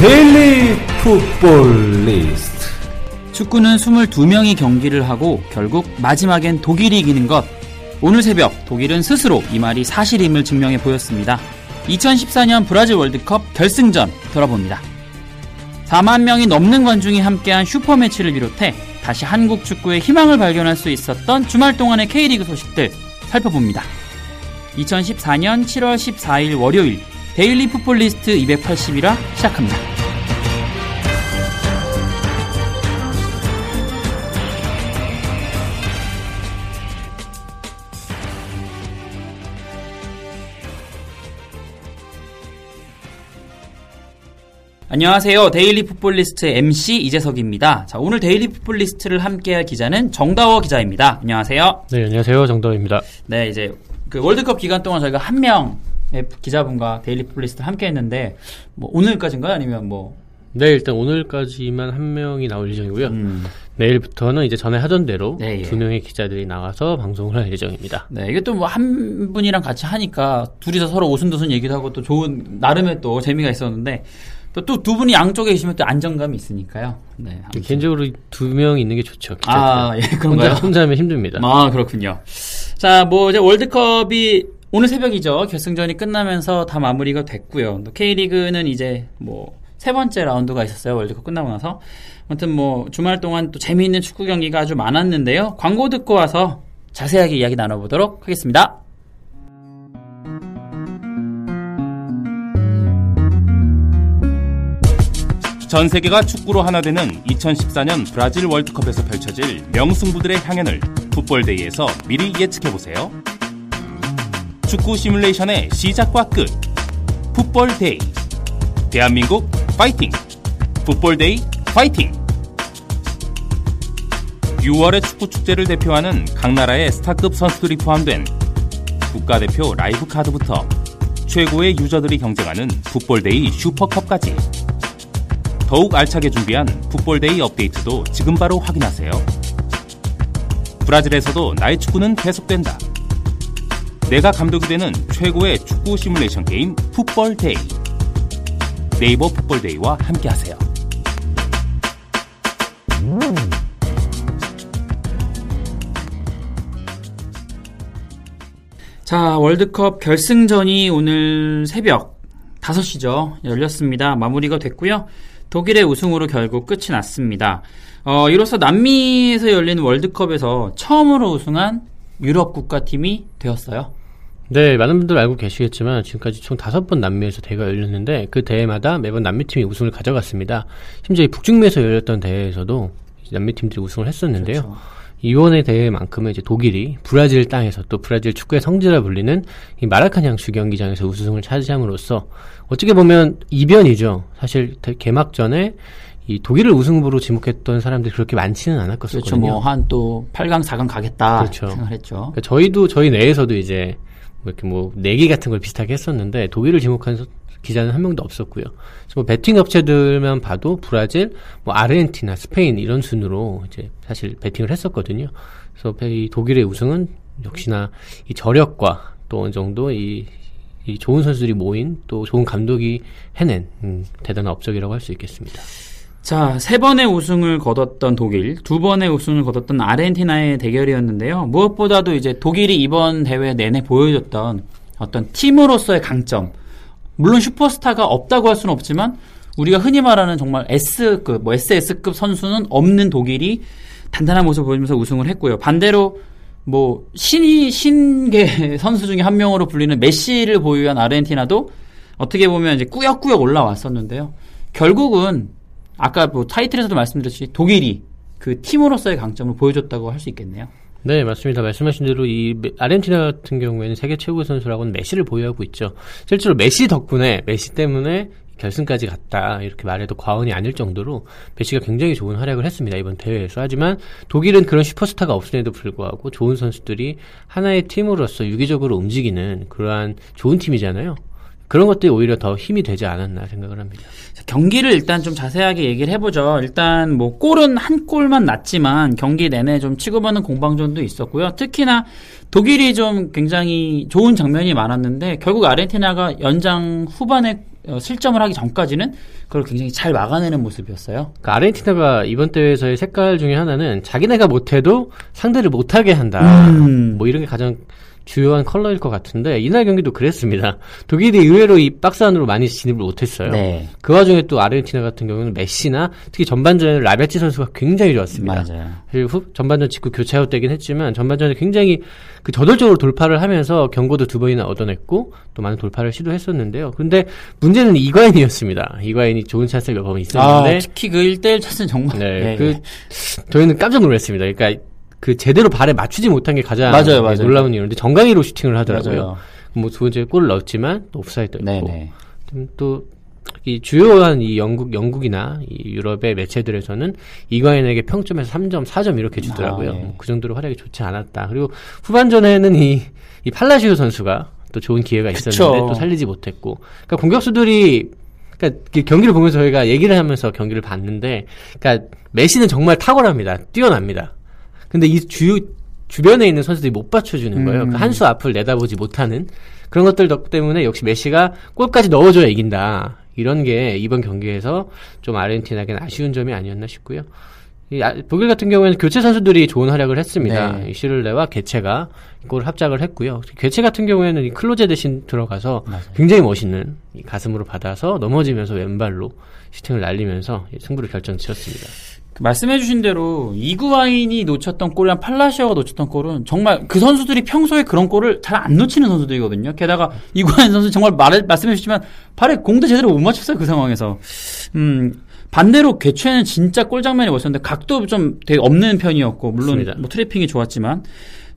데일리 풋볼 리스트. 축구는 22명이 경기를 하고 결국 마지막엔 독일이 이기는 것. 오늘 새벽 독일은 스스로 이 말이 사실임을 증명해 보였습니다. 2014년 브라질 월드컵 결승전 돌아봅니다. 4만 명이 넘는 관중이 함께한 슈퍼매치를 비롯해 다시 한국 축구의 희망을 발견할 수 있었던 주말 동안의 K리그 소식들 살펴봅니다. 2014년 7월 14일 월요일 데일리 풋볼리스트 281화 시작합니다. 안녕하세요. 데일리 풋볼리스트 MC 이재석입니다. 자, 오늘 데일리 풋볼리스트를 함께할 기자는 정다워 기자입니다. 안녕하세요. 네, 안녕하세요. 정다워입니다. 네, 이제 그 월드컵 기간 동안 저희가 한 명의 기자분과 데일리 풋볼리스트 함께 했는데 뭐 오늘까지인가요? 아니면 뭐 네, 일단 오늘까지만 한 명이 나올 예정이고요. 음, 내일부터는 이제 전에 하던 대로 네, 예. 두 명의 기자들이 나와서 방송을 할 예정입니다. 네, 이게 또 뭐 한 분이랑 같이 하니까 둘이서 서로 오순도순 얘기도 하고 또 좋은 나름의 또 재미가 있었는데 또또두 분이 양쪽에 계시면 또 안정감이 있으니까요. 네. 아무튼. 개인적으로 두 명이 있는 게 좋죠. 기자들. 아, 예, 그런가요? 혼자, 혼자 하면 힘듭니다. 아, 그렇군요. 자, 뭐 이제 월드컵이 오늘 새벽이죠. 결승전이 끝나면서 다 마무리가 됐고요. 또 K리그는 이제 뭐 세 번째 라운드가 있었어요. 월드컵 끝나고 나서. 아무튼 뭐 주말 동안 또 재미있는 축구 경기가 아주 많았는데요. 광고 듣고 와서 자세하게 이야기 나눠보도록 하겠습니다. 전 세계가 축구로 하나 되는 2014년 브라질 월드컵에서 펼쳐질 명승부들의 향연을 풋볼데이에서 미리 예측해 보세요. 축구 시뮬레이션의 시작과 끝. 풋볼 데이. 대한민국 파이팅! 풋볼 데이 파이팅! 6월의 축구 축제를 대표하는 각 나라의 스타급 선수들이 포함된 국가대표 라이브 카드부터 최고의 유저들이 경쟁하는 풋볼데이 슈퍼컵까지 더욱 알차게 준비한 풋볼데이 업데이트도 지금 바로 확인하세요. 브라질에서도 나의 축구는 계속된다. 내가 감독이 되는 최고의 축구 시뮬레이션 게임 풋볼데이. 네이버 풋볼데이와 함께하세요. 자, 월드컵 결승전이 오늘 새벽 5시죠. 열렸습니다. 마무리가 됐고요. 독일의 우승으로 결국 끝이 났습니다. 어, 이로써 남미에서 열린 월드컵에서 처음으로 우승한 유럽 국가팀이 되었어요. 네, 많은 분들 알고 계시겠지만 지금까지 총 다섯 번 남미에서 대회가 열렸는데 그 대회마다 매번 남미 팀이 우승을 가져갔습니다. 심지어 이 북중미에서 열렸던 대회에서도 남미 팀들이 우승을 했었는데요. 그렇죠. 이번의 대회만큼은 이제 독일이 브라질 땅에서 또 브라질 축구의 성지라 불리는 이 마라카냥 주경기장에서 우승을 차지함으로써 어떻게 보면 이변이죠. 사실 대- 개막전에 이 독일을 우승으로 지목했던 사람들이 그렇게 많지는 그렇죠. 않았거든요. 뭐한 또 8강, 4강 가겠다 그렇죠. 생각했죠. 그러니까 저희도 저희 내에서도 이제 뭐 이렇게 뭐 내기 같은 걸 비슷하게 했었는데 독일을 지목한 서- 기자는 한 명도 없었고요. 뭐 베팅 업체들만 봐도 브라질, 뭐 아르헨티나, 스페인 이런 순으로 이제 사실 베팅을 했었거든요. 그래서 이 독일의 우승은 역시나 이 저력과 또 어느 정도 이, 이 좋은 선수들이 모인 또 좋은 감독이 해낸 음, 대단한 업적이라고 할 수 있겠습니다. 자, 세 번의 우승을 거뒀던 독일, 두 번의 우승을 거뒀던 아르헨티나의 대결이었는데요. 무엇보다도 이제 독일이 이번 대회 내내 보여줬던 어떤 팀으로서의 강점, 물론 슈퍼스타가 없다고 할 수는 없지만 우리가 흔히 말하는 정말 S급, 뭐 SS급 선수는 없는 독일이 단단한 모습을 보여주면서 우승을 했고요. 반대로 뭐 신이 신계 선수 중에 한 명으로 불리는 메시를 보유한 아르헨티나도 어떻게 보면 이제 꾸역꾸역 올라왔었는데요. 결국은 아까 뭐 타이틀에서도 말씀드렸듯이 독일이 그 팀으로서의 강점을 보여줬다고 할 수 있겠네요. 네, 맞습니다. 말씀하신 대로 이 메- 아르헨티나 같은 경우에는 세계 최고 선수라고는 메시를 보유하고 있죠. 실제로 메시 덕분에 메시 때문에 결승까지 갔다 이렇게 말해도 과언이 아닐 정도로 메시가 굉장히 좋은 활약을 했습니다 이번 대회에서 하지만 독일은 그런 슈퍼스타가 없음에도 불구하고 좋은 선수들이 하나의 팀으로서 유기적으로 움직이는 그러한 좋은 팀이잖아요 그런 것들이 오히려 더 힘이 되지 않았나 생각을 합니다 자, 경기를 일단 좀 자세하게 얘기를 해보죠. 일단 뭐 골은 한 골만 났지만 경기 내내 좀 치고받는 공방전도 있었고요. 특히나 독일이 좀 굉장히 좋은 장면이 많았는데 결국 아르헨티나가 연장 후반에 어, 실점을 하기 전까지는 그걸 굉장히 잘 막아내는 모습이었어요. 그러니까 아르헨티나가 이번 대회에서의 색깔 중에 하나는 자기네가 못해도 상대를 못하게 한다 음. 뭐 이런 게 가장 주요한 컬러일 것 같은데 이날 경기도 그랬습니다. 독일이 의외로 이 박스 안으로 많이 진입을 못했어요. 네. 그 와중에 또 아르헨티나 같은 경우는 메시나 특히 전반전에 라베치 선수가 굉장히 좋았습니다. 맞아요. 후, 전반전 직후 교체 아웃 되긴 했지만 전반전에 굉장히 그 저돌적으로 돌파를 하면서 경고도 두 번이나 얻어냈고 또 많은 돌파를 시도했었는데요. 근데 문제는 이과인이었습니다. 이과인이 좋은 찬스가 몇번 아, 있었는데 특히 그 1대1 찬스는 정말. 네, 예, 그 예. 저희는 깜짝 놀랐습니다. 그러니까 그 제대로 발에 맞추지 못한 게 가장 맞아요, 맞아요. 놀라운 이유인데 정강이로 슈팅을 하더라고요. 맞아요. 뭐두 번째 골을 넣었지만 또 옵사이드였고 네네. 또이 주요한 이 영국 영국이나 이 유럽의 매체들에서는 이과인에게 평점에서 3점, 4점 이렇게 주더라고요. 아, 예. 그 정도로 활약이 좋지 않았다. 그리고 후반전에는 이, 이 팔라시오 선수가 또 좋은 기회가 그쵸. 있었는데 또 살리지 못했고, 그러니까 공격수들이 그러니까 그 경기를 보면서 저희가 얘기를 하면서 경기를 봤는데, 그러니까 메시는 정말 탁월합니다. 뛰어납니다. 근데 이 주, 주변에 있는 선수들이 못 받쳐주는 거예요. 음. 그 한 수 앞을 내다보지 못하는 그런 것들 덕 때문에 역시 메시가 골까지 넣어줘야 이긴다. 이런 게 이번 경기에서 좀 아르헨티나에게는 아쉬운 점이 아니었나 싶고요. 이 아- 독일 같은 경우에는 교체 선수들이 좋은 활약을 했습니다. 네. 이 시를레와 개체가 골 합작을 했고요. 개체 같은 경우에는 이 클로제 대신 들어가서 맞아요. 굉장히 멋있는 이 가슴으로 받아서 넘어지면서 왼발로 슈팅을 날리면서 이 승부를 결정지었습니다. 그 말씀해주신 대로 이구아인이 놓쳤던 골이랑 팔라시오가 놓쳤던 골은 정말 그 선수들이 평소에 그런 골을 잘 안 놓치는 선수들이거든요. 게다가 이구아인 선수 정말 말 말씀해주시지만 발에 공도 제대로 못 맞췄어요 그 상황에서. 음 반대로 개최는 진짜 골 장면이 멋있었는데 각도 좀 되게 없는 편이었고 물론 맞습니다. 뭐 트래핑이 좋았지만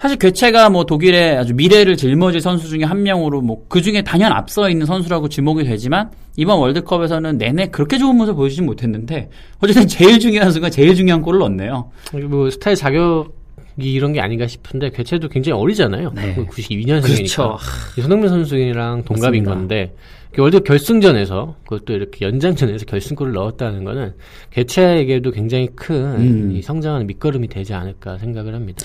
사실 괴체가 뭐 독일의 아주 미래를 짊어질 선수 중에 한 명으로 뭐 그 중에 단연 앞서 있는 선수라고 지목이 되지만 이번 월드컵에서는 내내 그렇게 좋은 모습을 보여주지 못했는데 어쨌든 제일 중요한 순간 제일 중요한 골을 넣었네요. 뭐 스타일 자격이 이런 게 아닌가 싶은데 개체도 굉장히 어리잖아요. 네. 92년생이니까. 그렇죠. 손흥민 선수랑 동갑인 맞습니다. 건데 그 월드 결승전에서 그것도 이렇게 연장전에서 결승골을 넣었다는 거는 괴체에게도 굉장히 큰 음. 이 성장하는 밑거름이 되지 않을까 생각을 합니다.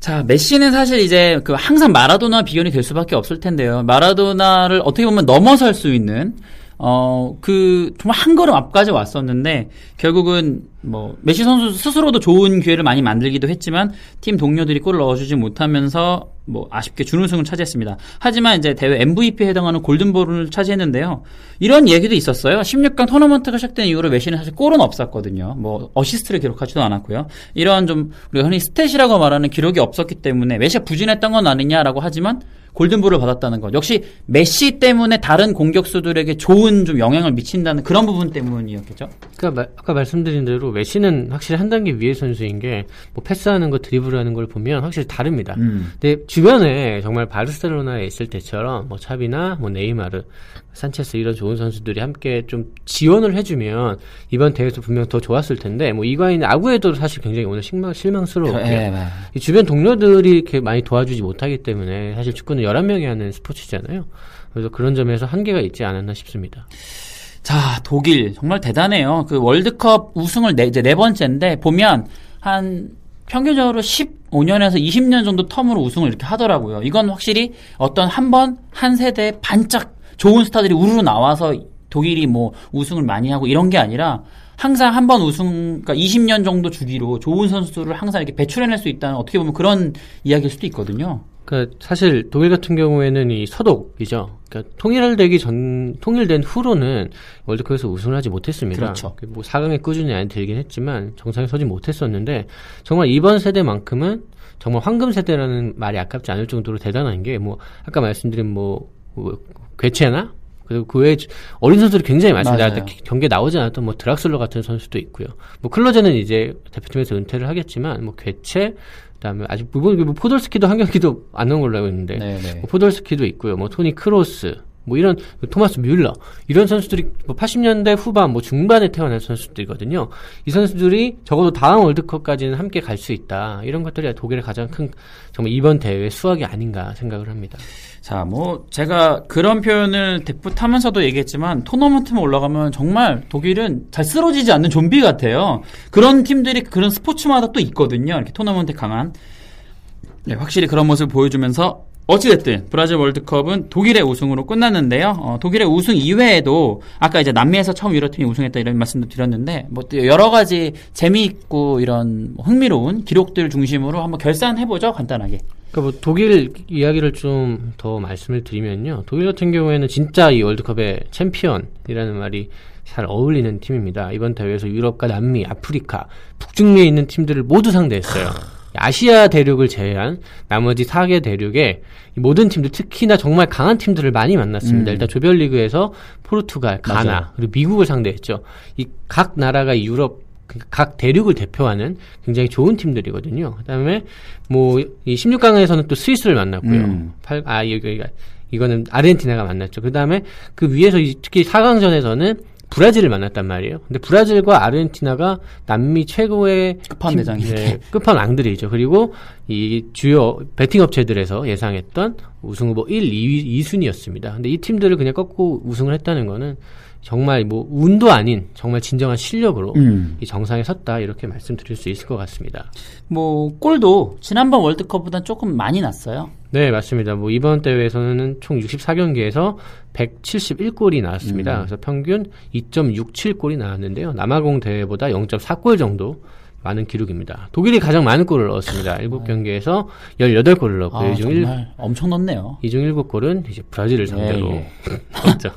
자, 메시는 사실 이제 그 항상 마라도나 비견이 될 수밖에 없을 텐데요. 마라도나를 어떻게 보면 넘어설 수 있는 어, 그, 정말 한 걸음 앞까지 왔었는데, 결국은, 뭐, 메시 선수 스스로도 좋은 기회를 많이 만들기도 했지만, 팀 동료들이 골을 넣어주지 못하면서, 뭐, 아쉽게 준우승을 차지했습니다. 하지만 이제 대회 MVP에 해당하는 골든볼을 차지했는데요. 이런 얘기도 있었어요. 16강 토너먼트가 시작된 이후로 메시는 사실 골은 없었거든요. 뭐, 어시스트를 기록하지도 않았고요. 이런 좀, 우리가 흔히 stat이라고 말하는 기록이 없었기 때문에, 메시가 부진했던 건 아니냐라고 하지만, 골든볼을 받았다는 것. 역시 메시 때문에 다른 공격수들에게 좋은 좀 영향을 미친다는 그런 부분 때문이었겠죠. 그러니까 마- 아까 말씀드린 대로 메시는 확실히 한 단계 위의 선수인 게 뭐 패스하는 거 드리블하는 걸 보면 확실히 다릅니다. 음. 근데 주변에 정말 바르셀로나에 있을 때처럼 뭐 차비나 뭐 네이마르, 산체스 이런 좋은 선수들이 함께 좀 지원을 해주면 이번 대회에서 분명 더 좋았을 텐데 뭐 이과인 아구에도 사실 굉장히 오늘 실망 실망스러웠고요. 네, 이 주변 동료들이 이렇게 많이 도와주지 못하기 때문에 사실 축구는 11명이 하는 스포츠잖아요. 그래서 그런 점에서 한계가 있지 않았나 싶습니다. 자, 독일 정말 대단해요. 그 월드컵 우승을 네, 이제 네 번째인데 보면 한 평균적으로 15년에서 20년 정도 텀으로 우승을 이렇게 하더라고요. 이건 확실히 어떤 한 번 한 세대 반짝 좋은 스타들이 우르르 나와서 독일이 뭐 우승을 많이 하고 이런 게 아니라 항상 한 번 우승, 그러니까 20년 정도 주기로 좋은 선수들을 항상 이렇게 배출해낼 수 있다는 어떻게 보면 그런 이야기일 수도 있거든요. 그러니까 사실 독일 같은 경우에는 이 서독이죠. 그러니까 통일되기 전 통일된 후로는 월드컵에서 우승을 하지 못했습니다. 그렇죠. 뭐 4강에 꾸준히 안 들긴 했지만 정상에 서지 못했었는데 정말 이번 세대만큼은 정말 황금 세대라는 말이 아깝지 않을 정도로 대단한 게 뭐 아까 말씀드린 뭐, 뭐 괴체나 그리고 그 외에 어린 선수들이 굉장히 많습니다. 경기에 나오지 않았던 뭐 드락슬러 같은 선수도 있고요. 뭐 클로제는 이제 대표팀에서 은퇴를 하겠지만 뭐 괴체 그다음에 아직 뭐, 뭐 포돌스키도 한 경기도 안 나온 걸로 알고 있는데 네네. 뭐 포돌스키도 있고요. 뭐 토니 크로스 뭐 이런 토마스 뮬러 이런 선수들이 뭐 80년대 후반 뭐 중반에 태어난 선수들이거든요. 이 선수들이 적어도 다음 월드컵까지는 함께 갈 수 있다. 이런 것들이 독일의 가장 큰 정말 이번 대회의 수확이 아닌가 생각을 합니다. 자, 뭐 제가 그런 표현을 데풋하면서도 얘기했지만 토너먼트만 올라가면 정말 독일은 잘 쓰러지지 않는 좀비 같아요. 그런 팀들이 그런 스포츠마다 또 있거든요. 이렇게 토너먼트 강한. 네, 확실히 그런 모습을 보여주면서 어찌됐든 브라질 월드컵은 독일의 우승으로 끝났는데요. 어, 독일의 우승 이외에도 아까 이제 남미에서 처음 유럽팀이 우승했다 이런 말씀도 드렸는데 뭐 또 여러 가지 재미있고 이런 뭐 흥미로운 기록들 중심으로 한번 결산해 보죠 간단하게. 그러니까 뭐 독일 이야기를 좀 더 말씀을 드리면요. 독일 같은 경우에는 진짜 이 월드컵의 챔피언이라는 말이 잘 어울리는 팀입니다. 이번 대회에서 유럽과 남미, 아프리카, 북중미에 있는 팀들을 모두 상대했어요. 아시아 대륙을 제외한 나머지 4개 대륙의 이 모든 팀들 특히나 정말 강한 팀들을 많이 만났습니다. 음. 일단 조별리그에서 포르투갈, 가나 맞아요. 그리고 미국을 상대했죠. 이 각 나라가 이 유럽 그각 대륙을 대표하는 굉장히 좋은 팀들이거든요. 그다음에 뭐 이 16강에서는 또 스위스를 만났고요. 음. 팔- 아 여기가 이거는 아르헨티나가 만났죠. 그다음에 그 위에서 이- 특히 4강전에서는 브라질을 만났단 말이에요. 근데 브라질과 아르헨티나가 남미 최고의 끝판왕이죠. 네, 끝판 왕들이죠. 그리고 이 주요 베팅 업체들에서 예상했던 우승 후보 1, 2위, 2순위였습니다. 근데 이 팀들을 그냥 꺾고 우승을 했다는 거는 정말 뭐 운도 아닌 정말 진정한 실력으로 음. 이 정상에 섰다 이렇게 말씀드릴 수 있을 것 같습니다. 뭐 골도 지난번 월드컵보다 조금 많이 났어요. 네, 맞습니다. 뭐 이번 대회에서는 총 64경기에서 171골이 나왔습니다. 그래서 평균 2.67골이 나왔는데요. 남아공 대회보다 0.4골 정도 많은 기록입니다. 독일이 가장 많은 골을 넣었습니다. 7경기에서 18골을 넣었고 아, 이중 일 엄청 넣네요. 이중 7골은 이제 브라질을 상대로 예, 넣었죠.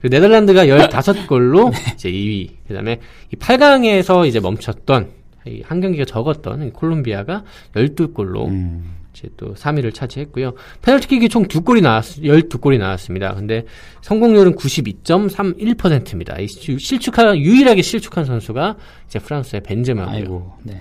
그 네덜란드가 15골로 이제 2위. 그다음에 이 8강에서 이제 멈췄던 이한 경기가 적었던 이 콜롬비아가 12골로 음. 이제 또 3위를 차지했고요. 페널티킥이 총 2골이 나왔 12골이 나왔습니다. 근데 성공률은 92.31%입니다. 이 실- 실축한 유일하게 실축한 선수가 이제 프랑스의 벤제마고요. 아이고. 네.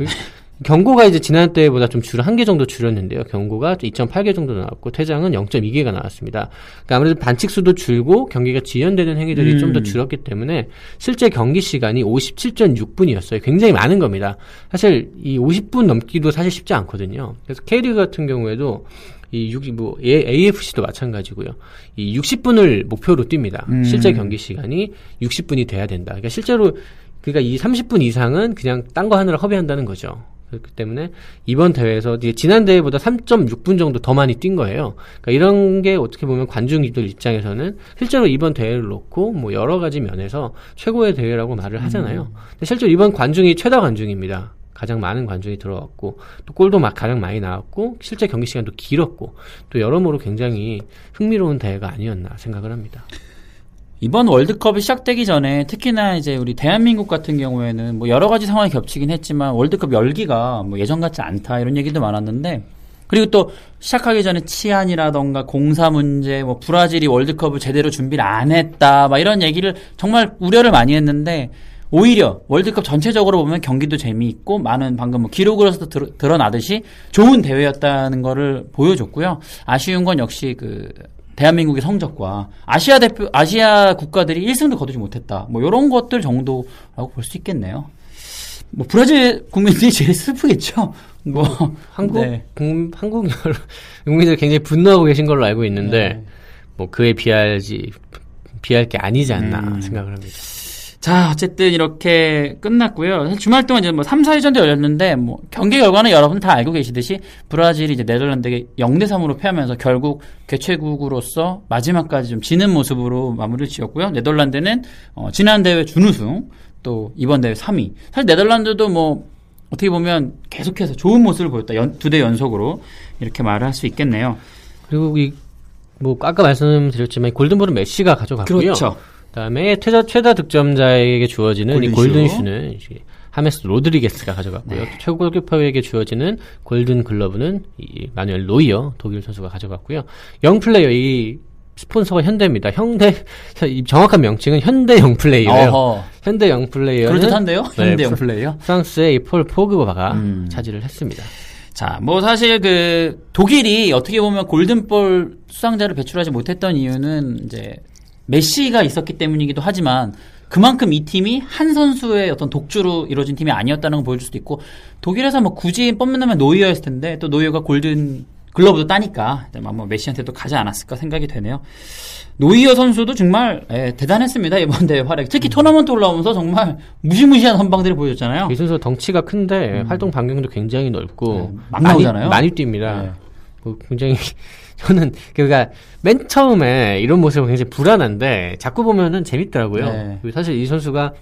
그 경고가 이제 지난 때보다 좀 줄 한 개 정도 줄였는데요. 경고가 2.8개 정도 나왔고 퇴장은 0.2개가 나왔습니다. 그러니까 아무래도 반칙 수도 줄고 경기가 지연되는 행위들이 음. 좀더 줄었기 때문에 실제 경기 시간이 57.6분이었어요. 굉장히 많은 겁니다. 사실 이 50분 넘기도 사실 쉽지 않거든요. 그래서 K리그 같은 경우에도 이 6, 뭐, AFC도 마찬가지고요. 이 60분을 목표로 뜁니다. 음. 실제 경기 시간이 60분이 돼야 된다. 그러니까 실제로 그러니까 이 30분 이상은 그냥 딴 거 하느라 허비한다는 거죠. 그렇기 때문에 이번 대회에서 이제 지난 대회보다 3.6분 정도 더 많이 뛴 거예요. 그러니까 이런 게 어떻게 보면 관중들 입장에서는 실제로 이번 대회를 놓고 뭐 여러 가지 면에서 최고의 대회라고 말을 하잖아요. 근데 실제로 이번 관중이 최다 관중입니다. 가장 많은 관중이 들어왔고 또 골도 막 가장 많이 나왔고 실제 경기 시간도 길었고 또 여러모로 굉장히 흥미로운 대회가 아니었나 생각을 합니다. 이번 월드컵이 시작되기 전에 특히나 이제 우리 대한민국 같은 경우에는 뭐 여러 가지 상황이 겹치긴 했지만 월드컵 열기가 뭐 예전 같지 않다 이런 얘기도 많았는데 그리고 또 시작하기 전에 치안이라던가 공사 문제, 뭐 브라질이 월드컵을 제대로 준비를 안 했다, 막 이런 얘기를 정말 우려를 많이 했는데 오히려 월드컵 전체적으로 보면 경기도 재미있고 많은 방금 뭐 기록으로서 드러, 드러 나듯이 좋은 대회였다는 거를 보여줬고요. 아쉬운 건 역시 그 대한민국의 성적과 아시아 대표 아시아 국가들이 1승도 거두지 못했다. 뭐 이런 것들 정도라고 볼 수 있겠네요. 뭐 브라질 국민들이 제일 슬프겠죠. 뭐 한국 네. 국, 한국 국민들 굉장히 분노하고 계신 걸로 알고 있는데 네. 뭐 그에 비할지 비할 게 아니지 않나 음. 생각을 합니다. 자, 어쨌든 이렇게 끝났고요. 주말 동안 이제 뭐 3, 4위전도 열렸는데, 뭐, 경기 결과는 여러분 다 알고 계시듯이, 브라질이 이제 네덜란드에게 0대 3으로 패하면서 결국 개최국으로서 마지막까지 좀 지는 모습으로 마무리를 지었고요. 네덜란드는, 어, 지난 대회 준우승, 또 이번 대회 3위. 사실 네덜란드도 뭐, 어떻게 보면 계속해서 좋은 모습을 보였다. 두 대 연속으로 이렇게 말을 할 수 있겠네요. 그리고 이 뭐 아까 말씀드렸지만 골든볼은 메시가 가져갔고요. 그렇죠. 그다음에 최다 최다 득점자에게 주어지는 골든슈. 골든슈는 하메스 로드리게스가 가져갔고요. 네. 최고 골키퍼에게 주어지는 골든 글러브는 이 마누엘 노이어 독일 선수가 가져갔고요. 영 플레이어 이 스폰서가 현대입니다. 현대 이 정확한 명칭은 현대 영 플레이어예요. 어허. 현대 영 플레이어는 그럴듯한데요? 네, 현대형 프라- 플레이어. 프랑스의 이 폴 포그바가 음. 차지를 했습니다. 자, 뭐 사실 그 독일이 어떻게 보면 골든볼 수상자를 배출하지 못했던 이유는 이제 메시가 있었기 때문이기도 하지만 그만큼 이 팀이 한 선수의 어떤 독주로 이루어진 팀이 아니었다는 걸 보여줄 수도 있고 독일에서 뭐 굳이 뽑는다면 노이어였을 텐데 또 노이어가 골든 글러브도 따니까 뭐 메시한테 또 가지 않았을까 생각이 되네요. 노이어 선수도 정말 예, 대단했습니다 이번 대회 활약. 특히 토너먼트 올라오면서 정말 무시무시한 선방들을 보여줬잖아요. 이 선수가 덩치가 큰데 활동 반경도 굉장히 넓고 네, 막 많이, 나오잖아요. 많이 뜁니다. 네. 뭐 굉장히 저는 그러니까 맨 처음에 이런 모습은 굉장히 불안한데 자꾸 보면은 재밌더라고요. 네. 사실 이 선수가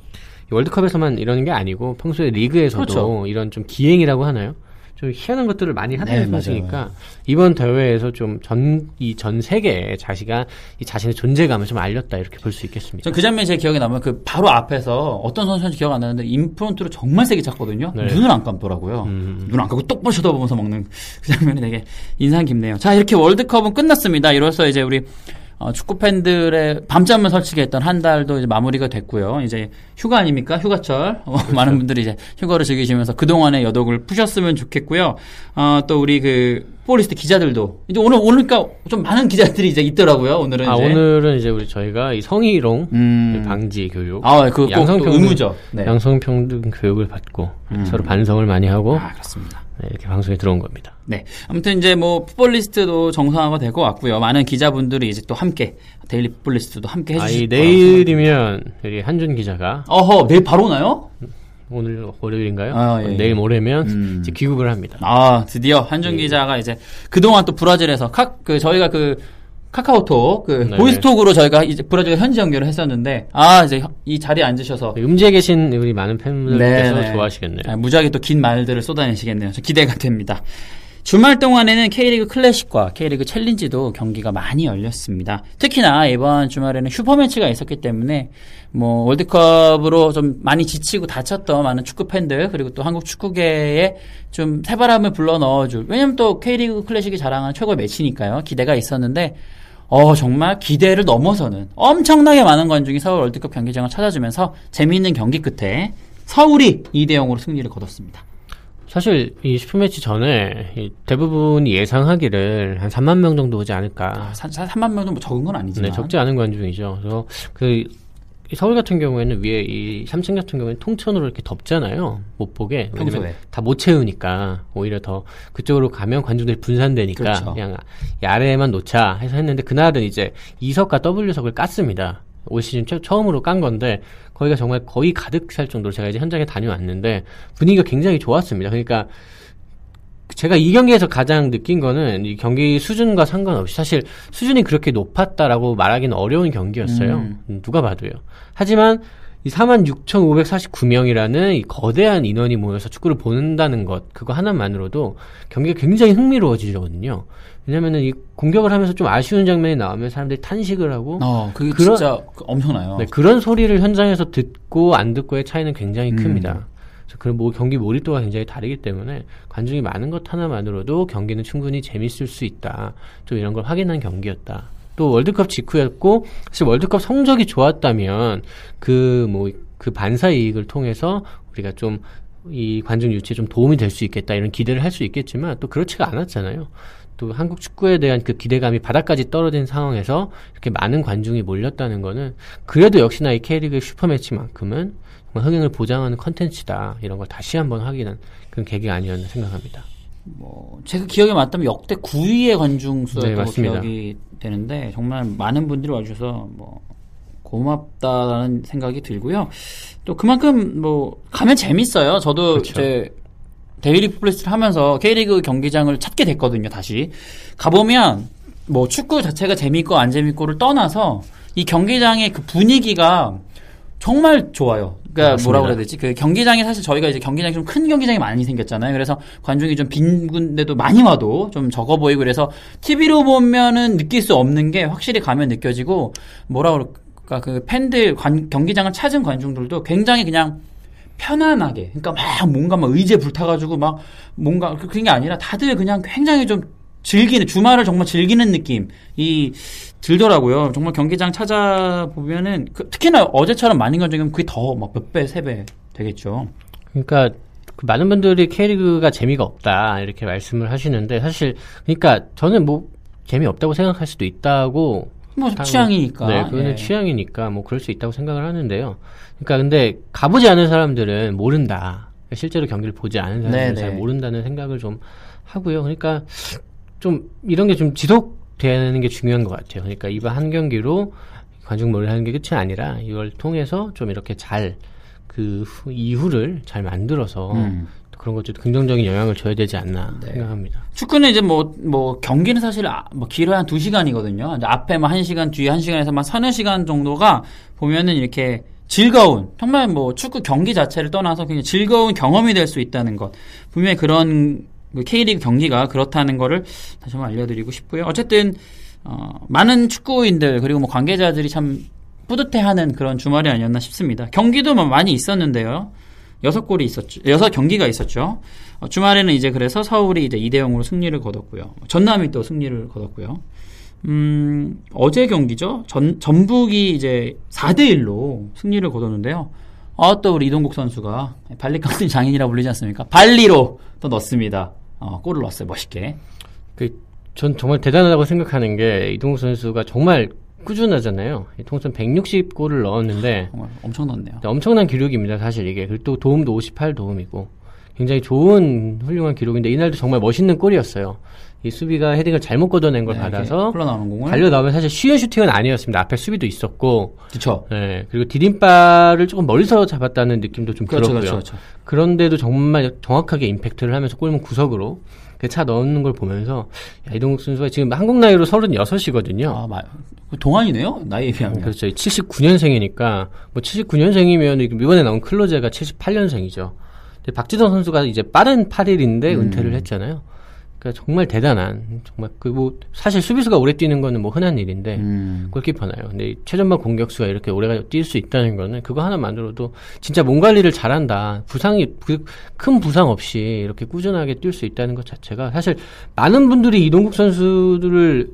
월드컵에서만 이러는 게 아니고 평소에 리그에서도 그렇죠. 이런 좀 기행이라고 하나요? 좀 희한한 것들을 많이 하는 네, 선수니까 이번 대회에서 좀 전 이 전 세계에 자시가 이 자신의 존재감을 좀 알렸다 이렇게 볼 수 있겠습니다. 전그 장면이 제 기억에 남아요. 그 바로 앞에서 어떤 선수인지 기억 안 나는데 인프론트로 정말 세게 찼거든요. 네. 눈을 안 감더라고요. 음. 눈안 감고 똑바로 쳐다보면서 먹는 그 장면이 되게 인상 깊네요. 자 이렇게 월드컵은 끝났습니다. 이로써 이제 우리 어, 축구 팬들의 밤잠을 설치게 했던 한 달도 이제 마무리가 됐고요. 이제 휴가 아닙니까? 휴가철. 어, 많은 분들이 이제 휴가를 즐기시면서 그동안의 여독을 푸셨으면 좋겠고요. 어, 또 우리 그 풋볼리스트 기자들도 이제 오늘 오니까 좀 많은 기자들이 이제 있더라고요. 오늘은 아 이제. 오늘은 이제 우리 저희가 이 성희롱 음. 방지 교육 아, 꼭 양성평등, 또 의무죠. 네. 양성평등 교육을 받고 음. 서로 반성을 많이 하고 아, 그렇습니다. 네, 이렇게 방송에 들어온 겁니다. 네. 아무튼 이제 뭐 풋볼리스트도 정상화가 될 것 같고요. 많은 기자분들이 이제 또 함께 데일리 풋볼리스트도 함께 아, 해주실 이 거라고 내일이면 우리 한준 기자가 어허, 내일 바로 오나요? 오늘 월요일인가요? 아, 예, 예. 내일 모레면 음. 이제 귀국을 합니다. 아, 드디어 한준 네. 기자가 이제 그동안 또 브라질에서 카, 그 저희가 그 카카오톡 그 네. 보이스톡으로 저희가 이제 브라질 현지 연결을 했었는데 아 이제 이 자리에 앉으셔서 음지에 계신 우리 많은 팬분들께서 네, 네. 좋아하시겠네요. 아, 무지하게 또 긴 말들을 쏟아내시겠네요. 저 기대가 됩니다. 주말 동안에는 K리그 클래식과 K리그 챌린지도 경기가 많이 열렸습니다. 특히나 이번 주말에는 슈퍼매치가 있었기 때문에 뭐 월드컵으로 좀 많이 지치고 다쳤던 많은 축구 팬들 그리고 또 한국 축구계에 좀 새바람을 불러 넣어줄 왜냐면 또 K리그 클래식이 자랑하는 최고의 매치니까요. 기대가 있었는데 어 정말 기대를 넘어서는 엄청나게 많은 관중이 서울 월드컵 경기장을 찾아주면서 재미있는 경기 끝에 서울이 2대 0으로 승리를 거뒀습니다. 사실 이 슈퍼매치 전에 이 대부분이 예상하기를 한 3만 명 정도 오지 않을까. 3만 명도 뭐 적은 건 아니지만 네, 적지 않은 관중이죠. 그래서 그이 서울 같은 경우에는 위에 이 3층 같은 경우에는 통천으로 이렇게 덮잖아요. 못 보게. 왜냐면. 다 못 채우니까 오히려 더 그쪽으로 가면 관중들이 분산되니까 그렇죠. 그냥 이 아래에만 놓자 해서 했는데 그날은 이제 E석과 W석을 깠습니다. 올 시즌 처, 처음으로 깐 건데 거기가 정말 거의 가득 찰 정도로 제가 이제 현장에 다녀왔는데 분위기가 굉장히 좋았습니다. 그러니까 제가 이 경기에서 가장 느낀 거는 이 경기 수준과 상관없이 사실 수준이 그렇게 높았다라고 말하기는 어려운 경기였어요. 음. 음, 누가 봐도요. 하지만 이 46,549명이라는 이 거대한 인원이 모여서 축구를 보는다는 것, 그거 하나만으로도 경기가 굉장히 흥미로워지거든요. 왜냐면은 이 공격을 하면서 좀 아쉬운 장면이 나오면 사람들이 탄식을 하고 어, 그게 그런- 진짜 엄청나요. 네, 그런 소리를 현장에서 듣고 안 듣고의 차이는 굉장히 음. 큽니다. 그래서 그뭐 경기 몰입도가 굉장히 다르기 때문에 관중이 많은 것 하나만으로도 경기는 충분히 재밌을 수 있다. 좀 이런 걸 확인한 경기였다. 또 월드컵 직후였고 사실 월드컵 성적이 좋았다면 그 뭐 그 반사 이익을 통해서 우리가 좀이 관중 유치에 좀 도움이 될 수 있겠다 이런 기대를 할 수 있겠지만 또 그렇지가 않았잖아요. 또 한국 축구에 대한 그 기대감이 바닥까지 떨어진 상황에서 이렇게 많은 관중이 몰렸다는 거는 그래도 역시나 이 K리그 슈퍼매치만큼은 흥행을 보장하는 컨텐츠다 이런 걸 다시 한번 확인한 그런 계기가 아니었나 생각합니다. 뭐 제가 기억에 맞다면 역대 9위의 관중 네, 수였다고 맞습니다. 기억이 되는데 정말 많은 분들이 와주셔서 뭐 고맙다라는 생각이 들고요. 또 그만큼 뭐 가면 재밌어요. 저도 그렇죠. 이제 데일리 플레이스를 하면서 K리그 경기장을 찾게 됐거든요. 다시 가보면 뭐 축구 자체가 재밌고 안 재밌고를 떠나서 이 경기장의 그 분위기가 정말 좋아요. 그러니까 맞습니다. 뭐라고 그래야 되지? 그 경기장이 사실 저희가 이제 경기장이 좀 큰 경기장이 많이 생겼잖아요. 그래서 관중이 좀 빈 군데도 많이 와도 좀 적어 보이고 그래서 TV로 보면은 느낄 수 없는 게 확실히 가면 느껴지고 뭐라 그럴까 그 팬들 관- 경기장을 찾은 관중들도 굉장히 그냥 편안하게 그러니까 막 뭔가 막 의제 불타가지고 막 뭔가 그- 그런 게 아니라 다들 그냥 굉장히 좀 즐기는 주말을 정말 즐기는 느낌이 들더라고요. 정말 경기장 찾아보면은 그- 특히나 어제처럼 많은 관중이면 그게 더 막 몇 배, 세 배 되겠죠. 그러니까 그 많은 분들이 K리그가 재미가 없다 이렇게 말씀을 하시는데 사실 그러니까 저는 뭐 재미 없다고 생각할 수도 있다고 뭐 당- 취향이니까. 네, 그거는 예. 취향이니까 뭐 그럴 수 있다고 생각을 하는데요. 그러니까 근데 가보지 않은 사람들은 모른다. 실제로 경기를 보지 않은 사람들은 네, 잘 네. 모른다는 생각을 좀 하고요. 그러니까 좀 이런 게 좀 지속되는 게 중요한 것 같아요. 그러니까 이번 한 경기로 관중 몰이 하는 게 끝이 아니라 이걸 통해서 좀 이렇게 잘 그 이후를 잘 만들어서 음. 그런 것도 긍정적인 영향을 줘야 되지 않나 네. 생각합니다. 축구는 이제 뭐, 뭐, 경기는 사실 아- 뭐 길어야 한두 시간이거든요. 이제 앞에 뭐한 시간, 뒤에 한 시간에서 막 서너 시간 정도가 보면은 이렇게 즐거운, 정말 뭐 축구 경기 자체를 떠나서 그냥 즐거운 경험이 될 수 있다는 것. 분명히 그런 그 K리그 경기가 그렇다는 거를 다시 한번 알려드리고 싶고요. 어쨌든, 어, 많은 축구인들, 그리고 뭐 관계자들이 참 뿌듯해하는 그런 주말이 아니었나 싶습니다. 경기도 뭐 많이 있었는데요. 여섯 골이 있었죠. 여섯 경기가 있었죠. 어, 주말에는 이제 그래서 서울이 이제 2대 0으로 승리를 거뒀고요. 전남이 또 승리를 거뒀고요. 음, 어제 경기죠. 전, 전북이 이제 4대 1로 승리를 거뒀는데요. 아, 또 우리 이동국 선수가 발리깡통 장인이라 불리지 않습니까? 발리로 또 넣습니다. 어, 골을 넣었어요. 멋있게. 그, 전 정말 대단하다고 생각하는 게 이동욱 선수가 정말 꾸준하잖아요. 통산 160골을 넣었는데 정말 엄청 넣었네요. 엄청난 기록입니다. 사실 이게 그리고 또 도움도 58 도움이고 굉장히 좋은 훌륭한 기록인데 이날도 정말 멋있는 골이었어요. 이 수비가 헤딩을 잘못 걷어낸 걸 네, 받아서. 달려 나오면 사실 쉬운 슈팅은 아니었습니다. 앞에 수비도 있었고, 그쵸. 네, 그리고 디딤발을 조금 멀리서 잡았다는 느낌도 좀 그렇죠, 들었고요. 그렇죠, 그렇죠. 그런데도 정말 정확하게 임팩트를 하면서 골문 구석으로 그 차 넣는 걸 보면서 야, 이동욱 선수가 지금 한국 나이로 36이거든요. 아, 마, 동안이네요? 나이에 비하면. 그렇죠. 79년생이니까 뭐 79년생이면 이번에 나온 클로제가 78년생이죠. 근데 박지성 선수가 이제 빠른 8일인데 음. 은퇴를 했잖아요. 그러니까 정말 대단한 정말 그 뭐 사실 수비수가 오래 뛰는 거는 뭐 흔한 일인데 음. 골키퍼나요. 근데 이 최전방 공격수가 이렇게 오래 뛸 수 있다는 거는 그거 하나만으로도 진짜 몸 관리를 잘한다. 부상이 그 큰 부상 없이 이렇게 꾸준하게 뛸 수 있다는 것 자체가 사실 많은 분들이 이동국 선수들을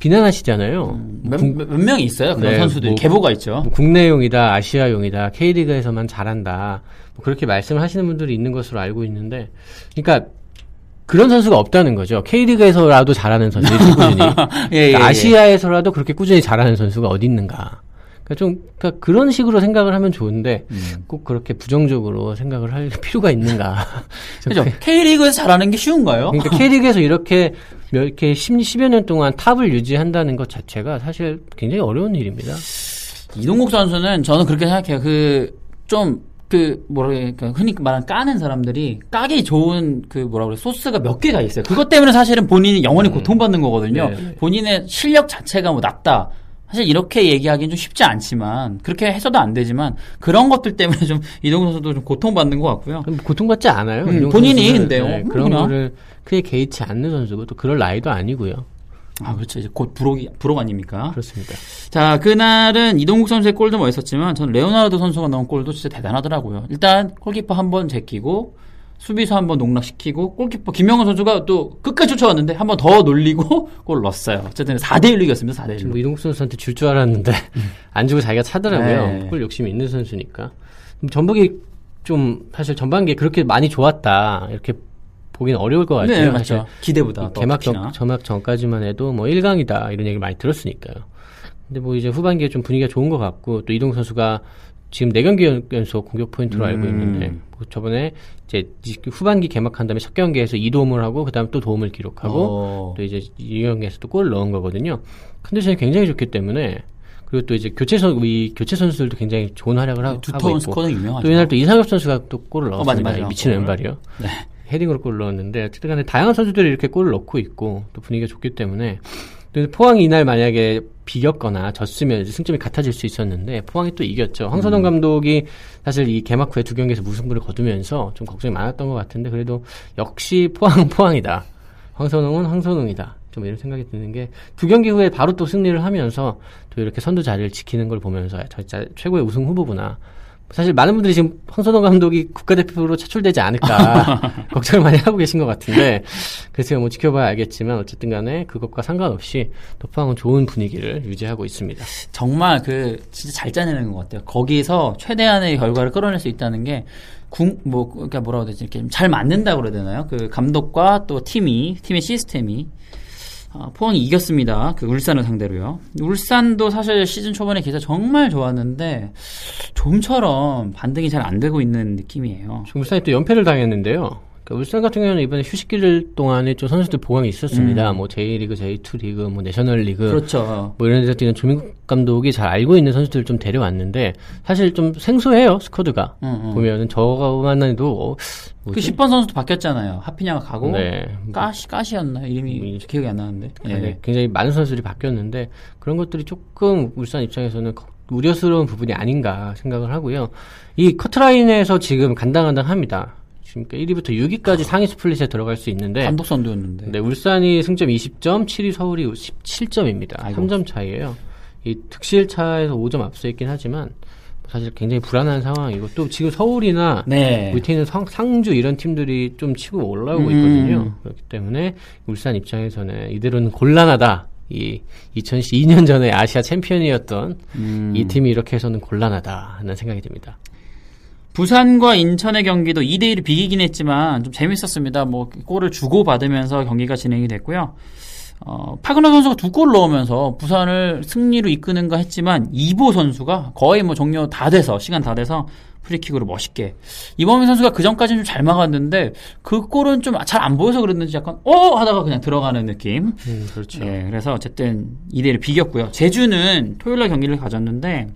비난하시잖아요. 몇, 몇, 몇 명이 있어요. 그런 네, 선수들이. 뭐- 계보가 있죠. 뭐 국내용이다, 아시아용이다, K리그에서만 잘한다. 뭐 그렇게 말씀을 하시는 분들이 있는 것으로 알고 있는데, 그러니까 그런 선수가 없다는 거죠. K리그에서라도 잘하는 선수, 꾸준히. 예, 예, 예. 그러니까 아시아에서라도 그렇게 꾸준히 잘하는 선수가 어디 있는가. 그러니까 좀 그러니까 그런 식으로 생각을 하면 좋은데 음. 꼭 그렇게 부정적으로 생각을 할 필요가 있는가. 좀 그죠? K리그에서 잘하는 게 쉬운가요? 그러니까 K리그에서 이렇게 몇, 이렇게 10, 10 여 년 동안 탑을 유지한다는 것 자체가 사실 굉장히 어려운 일입니다. 이동국 선수는 저는 그렇게 생각해요. 그, 좀, 그, 뭐라 그러니까, 흔히 말하는 까는 사람들이 까기 좋은 그, 뭐라 그래, 소스가 몇 개가 있어요. 그것 때문에 사실은 본인이 영원히 고통받는 거거든요. 네, 네. 본인의 실력 자체가 뭐 낮다. 사실 이렇게 얘기하기는 좀 쉽지 않지만, 그렇게 해서도 안 되지만, 그런 것들 때문에 좀 이동국 선수도 좀 고통받는 것 같고요. 고통받지 않아요. 음, 이동 본인이. 근데요. 네, 음, 그런. 거를 크게 개의치 않는 선수고 또 그럴 나이도 아니고요. 아, 그렇죠. 이제 곧 부록이, 부록 아닙니까? 그렇습니다. 자, 그날은 이동국 선수의 골도 멋있었지만, 전 레오나르도 선수가 넣은 골도 진짜 대단하더라고요. 일단, 골키퍼 한 번 제끼고, 수비수 한 번 농락시키고, 골키퍼 김영호 선수가 또 끝까지 쫓아왔는데, 한 번 더 놀리고, 골 넣었어요. 어쨌든 4대1로 이겼습니다, 4대1로. 뭐 이동국 선수한테 줄 줄 알았는데 안 주고 자기가 차더라고요. 네. 골 욕심이 있는 선수니까. 전북이 좀 사실 전반기에 그렇게 많이 좋았다 이렇게 보기는 어려울 것 같아요. 네, 맞죠. 기대보다. 더 개막. 전, 전막 전까지만 해도 뭐 1강이다 이런 얘기 많이 들었으니까요. 근데 뭐 이제 후반기에 좀 분위기가 좋은 것 같고 또 이동 선수가 지금 4경기 연속 공격 포인트로 알고 음. 있는데 뭐 저번에 이제 후반기 개막한 다음에 첫 경기에서 2도움을 하고 그다음 에 또 도움을 기록하고 어. 또 이제 이 경기에서 또 골을 넣은 거거든요. 컨디션이 굉장히 좋기 때문에 그리고 또 이제 교체 선, 이 교체 선수들도 굉장히 좋은 활약을 하, 두터운 있고. 또 이날 또 이상엽 선수가 또 골을 어, 넣었습니다. 맞아, 맞아. 미친 골. 왼발이요. 네. 헤딩으로 골을 넣었는데 어쨌든 간에 다양한 선수들이 이렇게 골을 넣고 있고 또 분위기가 좋기 때문에 포항이 이날 만약에 비겼거나 졌으면 승점이 같아질 수 있었는데 포항이 또 이겼죠. 황선홍 감독이 사실 이 개막 후에 두 경기에서 무승부를 거두면서 좀 걱정이 많았던 것 같은데 그래도 역시 포항 포항이다. 황선홍은 황선홍이다. 좀 이런 생각이 드는 게 두 경기 후에 바로 또 승리를 하면서 또 이렇게 선두 자리를 지키는 걸 보면서 아, 진짜 최고의 우승 후보구나. 사실 많은 분들이 지금 황선홍 감독이 국가대표로 차출되지 않을까 걱정을 많이 하고 계신 것 같은데 글쎄요 뭐 지켜봐야 알겠지만 어쨌든 간에 그것과 상관없이 또 포항은 좋은 분위기를 유지하고 있습니다. 정말 그 진짜 잘 짜내는 것 같아요. 거기서 최대한의 결과를 끌어낼 수 있다는 게 궁, 뭐, 그러니까 뭐라고 해야 되지? 이렇게 잘 맞는다고 그래야 되나요? 그 감독과 또 팀이, 팀의 시스템이. 아, 포항이 이겼습니다. 그 울산을 상대로요. 울산도 사실 시즌 초반에 기사 정말 좋았는데, 좀처럼 반등이 잘 안 되고 있는 느낌이에요. 울산이 또 연패를 당했는데요. 그러니까 울산 같은 경우는 이번에 휴식기를 동안에 좀 선수들 보강이 있었습니다. 음. 뭐 J리그, J2 리그, 뭐 내셔널 리그, 그렇죠. 뭐 이런 데서 뛰는 조민국 감독이 잘 알고 있는 선수들을 좀 데려왔는데 사실 좀 생소해요 스쿼드가 응, 응. 보면은 저만 해도 어, 그 뭐지? 10번 선수도 바뀌었잖아요. 하피냐가 가고, 네. 까시, 까시였나? 이름이 기억이 안 나는데. 예. 네, 굉장히 많은 선수들이 바뀌었는데 그런 것들이 조금 울산 입장에서는 거- 우려스러운 부분이 아닌가 생각을 하고요. 이 커트라인에서 지금 간당간당합니다. 지금 1위부터 6위까지 상위 스플릿에 들어갈 수 있는데 감독 선두였는데. 네, 울산이 승점 20점, 7위 서울이 17점입니다. 아이고. 3점 차이에요. 이 득실 차에서 5점 앞서 있긴 하지만 사실 굉장히 불안한 상황이고 또 지금 서울이나 네. 밑에 있는 상, 상주 이런 팀들이 좀 치고 올라오고 음. 있거든요. 그렇기 때문에 울산 입장에서는 이대로는 곤란하다. 이 2002년 전에 아시아 챔피언이었던 음. 이 팀이 이렇게 해서는 곤란하다는 생각이 듭니다. 부산과 인천의 경기도 2대1을 비기긴 했지만 좀 재밌었습니다. 뭐 골을 주고 받으면서 경기가 진행이 됐고요. 어, 파그너 선수가 두 골 넣으면서 부산을 승리로 이끄는가 했지만 이보 선수가 거의 뭐 종료 다 돼서 시간 다 돼서 프리킥으로 멋있게 이범민 선수가 그 전까지는 좀 잘 막았는데 그 골은 좀 잘 안 보여서 그랬는지 약간 어 하다가 그냥 들어가는 느낌. 음, 그렇죠. 예, 그래서 어쨌든 2대1을 비겼고요. 제주는 토요일 날 경기를 가졌는데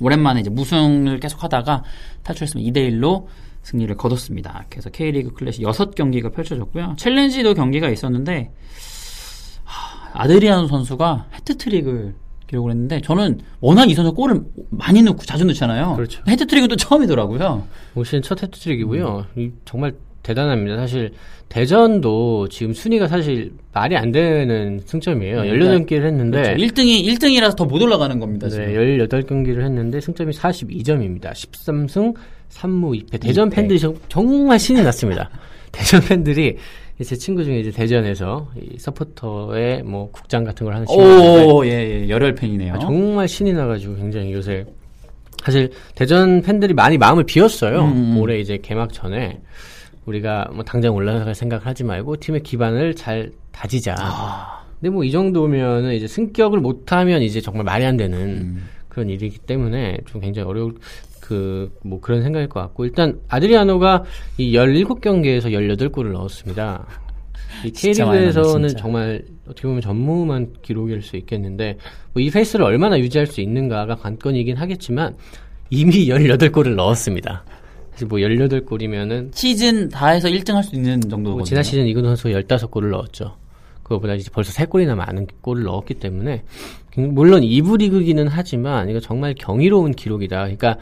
오랜만에 이제 무승을 계속 하다가 탈출했으면 2대1로 승리를 거뒀습니다. 그래서 K리그 클래식 6경기가 펼쳐졌고요. 챌린지도 경기가 있었는데 하, 아드리아노 선수가 해트트릭을 기록을 했는데 저는 워낙 이 선수 골을 많이 넣고 자주 넣잖아요. 그렇죠. 해트트릭은 또 처음이더라고요. 올 시즌 첫 해트트릭이고요. 이 정말 대단합니다. 사실 대전도 지금 순위가 사실 말이 안 되는 승점이에요. 네, 18경기를 했는데 그렇죠. 1등이 1등이라서 더 못 올라가는 겁니다. 네, 지금. 18경기를 했는데 승점이 42점입니다. 13승 3무 2패. 대전 이패. 팬들이 정- 정말 신이 났습니다. 대전 팬들이 제 친구 중에 이제 대전에서 이 서포터의 뭐 국장 같은 걸 하는 오, 예, 예, 열혈 팬이네요. 아, 정말 신이 나가지고 굉장히 요새 사실 대전 팬들이 많이 마음을 비웠어요. 음, 음. 올해 이제 개막 전에 우리가 뭐 당장 올라갈 생각 하지 말고 팀의 기반을 잘 다지자. 아. 근데 뭐 이 정도면은 이제 승격을 못하면 이제 정말 말이 안 되는 음. 그런 일이기 때문에 좀 굉장히 어려울 그 뭐 그런 생각일 것 같고 일단 아드리아노가 이 17경기에서 18골을 넣었습니다. 이 K리그에서는. 정말 어떻게 보면 전무후무한 기록일 수 있겠는데 뭐 이 페이스를 얼마나 유지할 수 있는가가 관건이긴 하겠지만 이미 18골을 넣었습니다. 사실 뭐 18골이면은 시즌 다 해서 1등 할 수 있는 정도거든요. 뭐 지난 시즌 이근 선수가 15골을 넣었죠. 그거보다 이제 벌써 3골이나 많은 골을 넣었기 때문에 물론 2부 리그기는 하지만 이거 정말 경이로운 기록이다. 그러니까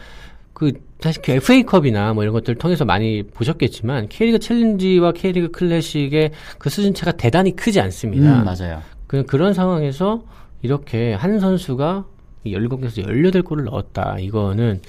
그 사실 그 FA컵이나 뭐 이런 것들 을 통해서 많이 보셨겠지만 K리그 챌린지와 K리그 클래식의 그 수준 차가 대단히 크지 않습니다. 음, 맞아요. 그, 그런 상황에서 이렇게 한 선수가 17경기에서 18골을 넣었다. 이거는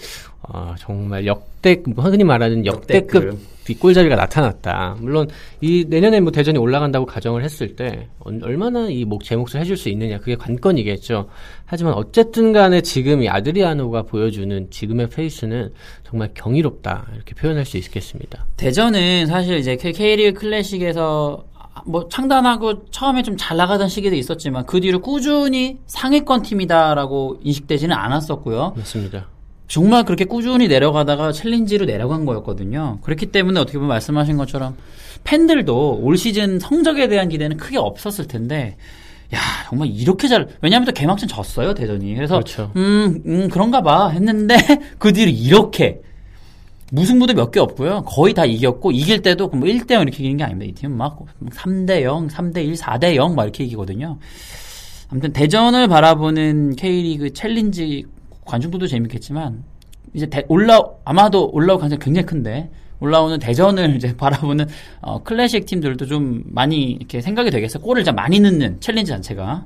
어, 정말 역대 흔히 말하는 역대급 역대급. 뒷골자리가 나타났다. 물론 이 내년에 뭐 대전이 올라간다고 가정을 했을 때 얼- 얼마나 이 목 제 몫을 해줄 수 있느냐 그게 관건이겠죠. 하지만 어쨌든 간에 지금 이 아드리아노가 보여주는 지금의 페이스는 정말 경이롭다 이렇게 표현할 수 있겠습니다. 대전은 사실 이제 K리그 클래식에서 뭐 창단하고 처음에 좀 잘 나가던 시기도 있었지만 그 뒤로 꾸준히 상위권 팀이다라고 인식되지는 않았었고요. 맞습니다. 정말 그렇게 꾸준히 내려가다가 챌린지로 내려간 거였거든요. 그렇기 때문에 어떻게 보면 말씀하신 것처럼 팬들도 올 시즌 성적에 대한 기대는 크게 없었을 텐데 야 정말 이렇게 잘 왜냐하면 또 개막전 졌어요 대전이 그래서 그렇죠. 음, 음 그런가 봐 했는데 그 뒤로 이렇게 무승부도 몇 개 없고요 거의 다 이겼고 이길 때도 뭐 1대 0 이렇게 이기는 게 아닙니다 이 팀은 막 3대 0 3대 1 4대 0 막 이렇게 이기거든요 아무튼 대전을 바라보는 K리그 챌린지 관중들도 재밌겠지만 이제 대- 올라 아마도 올라올 가능성이 굉장히 큰데 올라오는 대전을 이제 바라보는 어, 클래식 팀들도 좀 많이 이렇게 생각이 되겠어. 골을 좀 많이 넣는 챌린지 자체가.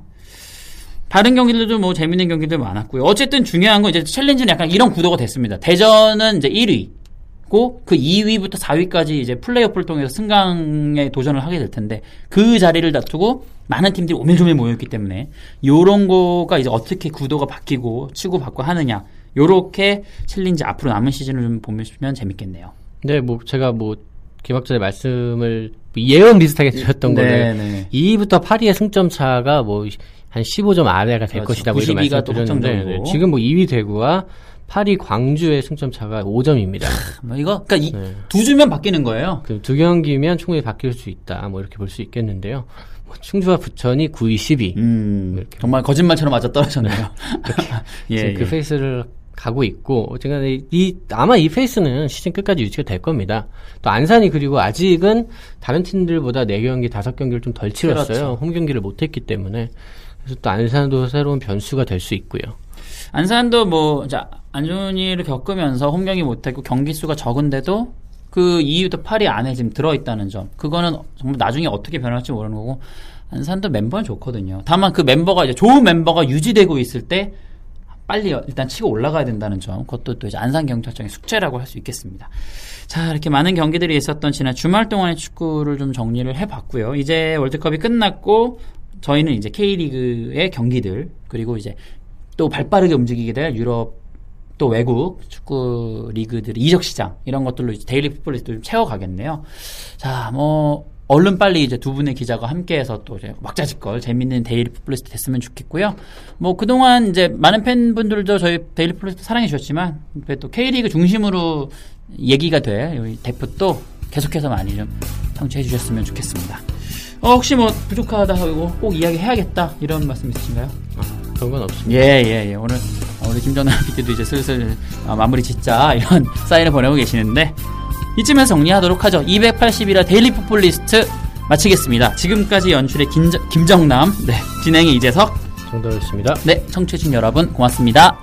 다른 경기들도 뭐 재밌는 경기들 많았고요. 어쨌든 중요한 건 이제 챌린지는 약간 이런 구도가 됐습니다. 대전은 이제 1위고 그 2위부터 4위까지 이제 플레이오프를 통해서 승강에 도전을 하게 될 텐데 그 자리를 다투고 많은 팀들이 오밀조밀 모였기 때문에 요런 거가 이제 어떻게 구도가 바뀌고 치고받고 하느냐 요렇게 챌린지 앞으로 남은 시즌을 좀 보시면 재밌겠네요. 네, 뭐 제가 뭐 김학전의 말씀을 예언 비슷하게 드렸던 거는 네. 2위부터 8위의 승점 차가 뭐 한 15점 아래가 될 그렇죠. 것이다 뭐 이런 92가 또 말씀을 드렸는데 확정적이고. 네, 지금 뭐 2위 대구와 8위 광주의 승점 차가 5점입니다. 뭐 이거 그러니까 이- 네. 두 주면 바뀌는 거예요. 그 두 경기면 충분히 바뀔 수 있다. 뭐 이렇게 볼 수 있겠는데요. 뭐 충주와 부천이 9위, 10위. 음, 이렇게. 정말 거짓말처럼 맞아 떨어졌네요. 예, 지금 예. 그 페이스를 가고 있고 어쨌든 이, 이- 아마 이 페이스는 시즌 끝까지 유지가 될 겁니다. 또 안산이 그리고 아직은 다른 팀들보다 4경기, 5경기를 좀 덜 치렀어요. 그렇죠. 홈 경기를 못 했기 때문에 그래서 또 안산도 새로운 변수가 될 수 있고요. 안산도 뭐, 자, 안 좋은 일을 겪으면서 홈경기 못했고 경기 수가 적은데도 그 2위부터 8위 안에 지금 들어있다는 점. 그거는 정말 나중에 어떻게 변할지 모르는 거고, 안산도 멤버는 좋거든요. 다만 그 멤버가 이제 좋은 멤버가 유지되고 있을 때 빨리 일단 치고 올라가야 된다는 점. 그것도 또 이제 안산 경찰청의 숙제라고 할 수 있겠습니다. 자, 이렇게 많은 경기들이 있었던 지난 주말 동안의 축구를 좀 정리를 해봤고요. 이제 월드컵이 끝났고, 저희는 이제 K리그의 경기들, 그리고 이제 또 발빠르게 움직이게 될 유럽 또 외국 축구 리그들 이적 시장 이런 것들로 이제 데일리 풋볼리스트를 채워가겠네요. 자, 뭐 얼른 빨리 이제 두 분의 기자가 함께해서 또 이제 왁자지껄 재밌는 데일리 풋볼리스트 됐으면 좋겠고요. 뭐 그동안 이제 많은 팬분들도 저희 데일리 풋볼리스트 사랑해 주셨지만 또 K리그 중심으로 얘기가 될 여기 대표도 계속해서 많이 좀 청취해 주셨으면 좋겠습니다. 어, 혹시 뭐 부족하다 하고 꼭 이야기 해야겠다 이런 말씀 있으신가요? 아, 그런 건 없습니다. 예, 예, 예. 오늘, 어, 우리 김정남 PD도 이제 슬슬 어, 마무리 짓자, 이런 사인을 보내고 계시는데, 이쯤에서 정리하도록 하죠. 281화 데일리 풋볼리스트 마치겠습니다. 지금까지 연출의 김정, 김정남, 네, 진행의 이재석, 정도였습니다. 네, 청취해주신 여러분 고맙습니다.